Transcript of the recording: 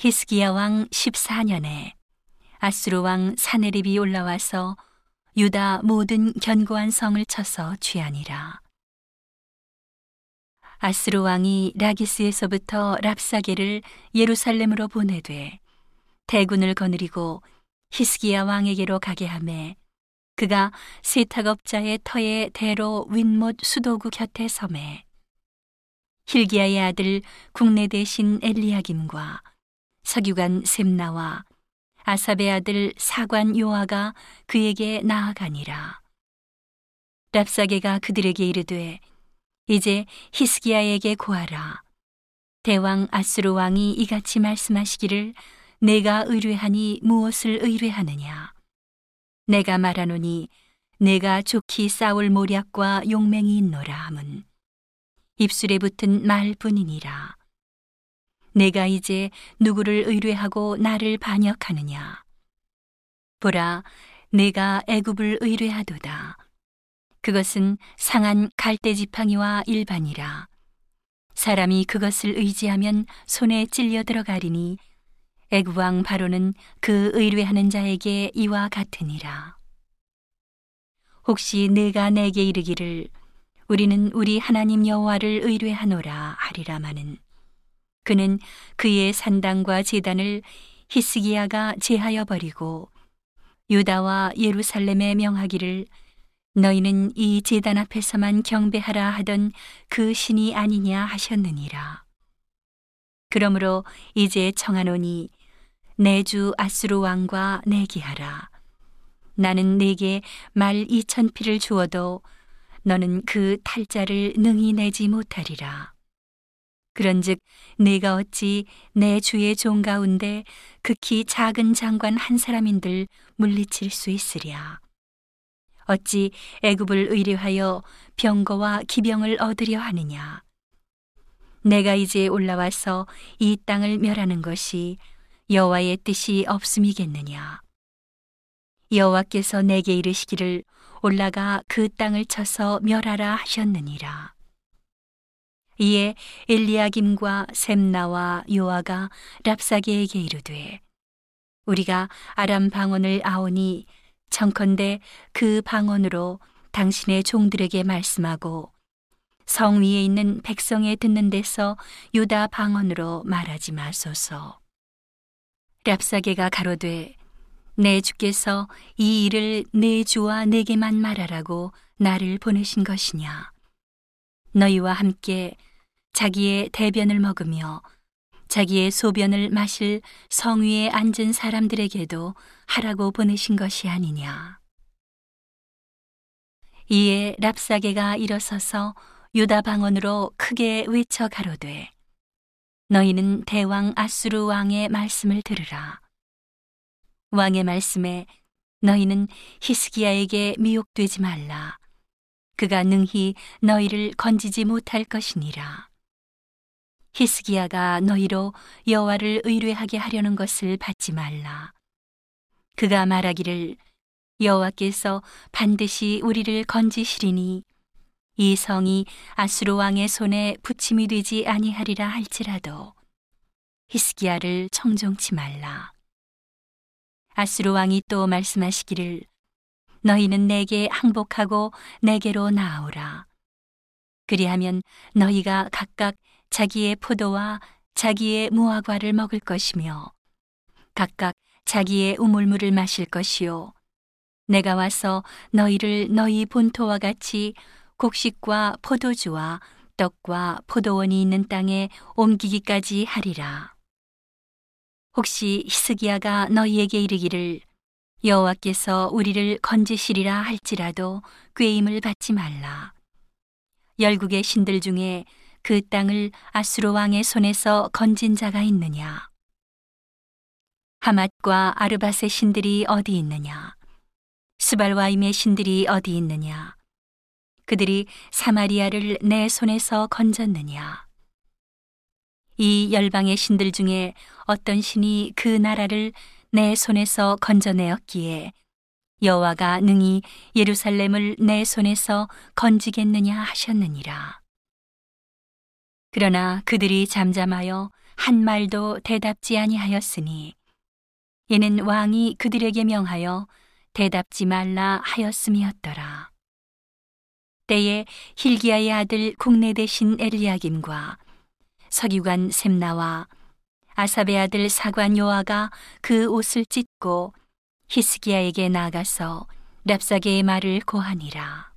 히스기야 왕 14년에 아수르 왕 사네립이 올라와서 유다 모든 견고한 성을 쳐서 취하니라. 아스루 왕이 라기스에서부터 랍사게를 예루살렘으로 보내되 대군을 거느리고 히스기야 왕에게로 가게 하매 그가 세탁업자의 터에 대로 윗못 수도구 곁에 섬에 힐기야의 아들 국내 대신 엘리야김과 서기관 셈나와 아삽의 아들 사관 요아가 그에게 나아가니라. 랍사게가 그들에게 이르되 이제 히스기야에게 고하라. 대왕 아수르 왕이 이같이 말씀하시기를 내가 의뢰하니 무엇을 의뢰하느냐? 내가 말하노니 내가 좋기 싸울 모략과 용맹이 있노라 함은 입술에 붙은 말뿐이니라. 내가 이제 누구를 의뢰하고 나를 반역하느냐? 보라, 내가 애굽을 의뢰하도다. 그것은 상한 갈대 지팡이와 일반이라. 사람이 그것을 의지하면 손에 찔려 들어가리니 애굽 왕 바로는 그 의뢰하는 자에게 이와 같으니라. 혹시 내가 내게 이르기를 우리는 우리 하나님 여호와를 의뢰하노라 하리라마는 그는 그의 산당과 제단을 히스기야가 제하여 버리고 유다와 예루살렘에 명하기를 너희는 이 제단 앞에서만 경배하라 하던 그 신이 아니냐 하셨느니라. 그러므로 이제 청하노니 내 주 아수르 왕과 내기하라. 나는 내게 말 이천 피를 주어도 너는 그 탈자를 능히 내지 못하리라. 그런즉 내가 어찌 내 주의 종 가운데 극히 작은 장관 한 사람인들 물리칠 수 있으랴. 어찌 애굽을 의뢰하여 병거와 기병을 얻으려 하느냐. 내가 이제 올라와서 이 땅을 멸하는 것이 여호와의 뜻이 없음이겠느냐. 여호와께서 내게 이르시기를 올라가 그 땅을 쳐서 멸하라 하셨느니라. 이에 엘리야김과 셈나와 요아가 랍사게에게 이르되 우리가 아람 방언을 아오니 청컨대 그 방언으로 당신의 종들에게 말씀하고 성 위에 있는 백성에 듣는 데서 유다 방언으로 말하지 마소서. 랍사게가 가로되 내 주께서 이 일을 내 주와 내게만 말하라고 나를 보내신 것이냐. 너희와 함께 자기의 대변을 먹으며 자기의 소변을 마실 성 위에 앉은 사람들에게도 하라고 보내신 것이 아니냐. 이에 랍사게가 일어서서 유다 방언으로 크게 외쳐 가로되 너희는 대왕 아수르 왕의 말씀을 들으라. 왕의 말씀에 너희는 히스기야에게 미혹되지 말라. 그가 능히 너희를 건지지 못할 것이니라. 히스기야가 너희로 여호와를 의뢰하게 하려는 것을 받지 말라. 그가 말하기를 여호와께서 반드시 우리를 건지시리니 이 성이 아수르 왕의 손에 부침이 되지 아니하리라 할지라도 히스기야를 청종치 말라. 아수르 왕이 또 말씀하시기를 너희는 내게 항복하고 내게로 나아오라. 그리하면 너희가 각각 자기의 포도와 자기의 무화과를 먹을 것이며 각각 자기의 우물물을 마실 것이요 내가 와서 너희를 너희 본토와 같이 곡식과 포도주와 떡과 포도원이 있는 땅에 옮기기까지 하리라. 혹시 히스기야가 너희에게 이르기를 여호와께서 우리를 건지시리라 할지라도 꾀임을 받지 말라. 열국의 신들 중에 그 땅을 아수르 왕의 손에서 건진 자가 있느냐? 하맛과 아르밧의 신들이 어디 있느냐? 스발와임의 신들이 어디 있느냐? 그들이 사마리아를 내 손에서 건졌느냐? 이 열방의 신들 중에 어떤 신이 그 나라를 내 손에서 건져내었기에 여호와가 능히 예루살렘을 내 손에서 건지겠느냐 하셨느니라. 그러나 그들이 잠잠하여 한 말도 대답지 아니하였으니 이는 왕이 그들에게 명하여 대답지 말라 하였음이었더라. 때에 힐기야의 아들 국내 대신 엘리야김과 서기관 셈나와 아삽의 아들 사관 요아가 그 옷을 찢고 히스기야에게 나가서 랍사게의 말을 고하니라.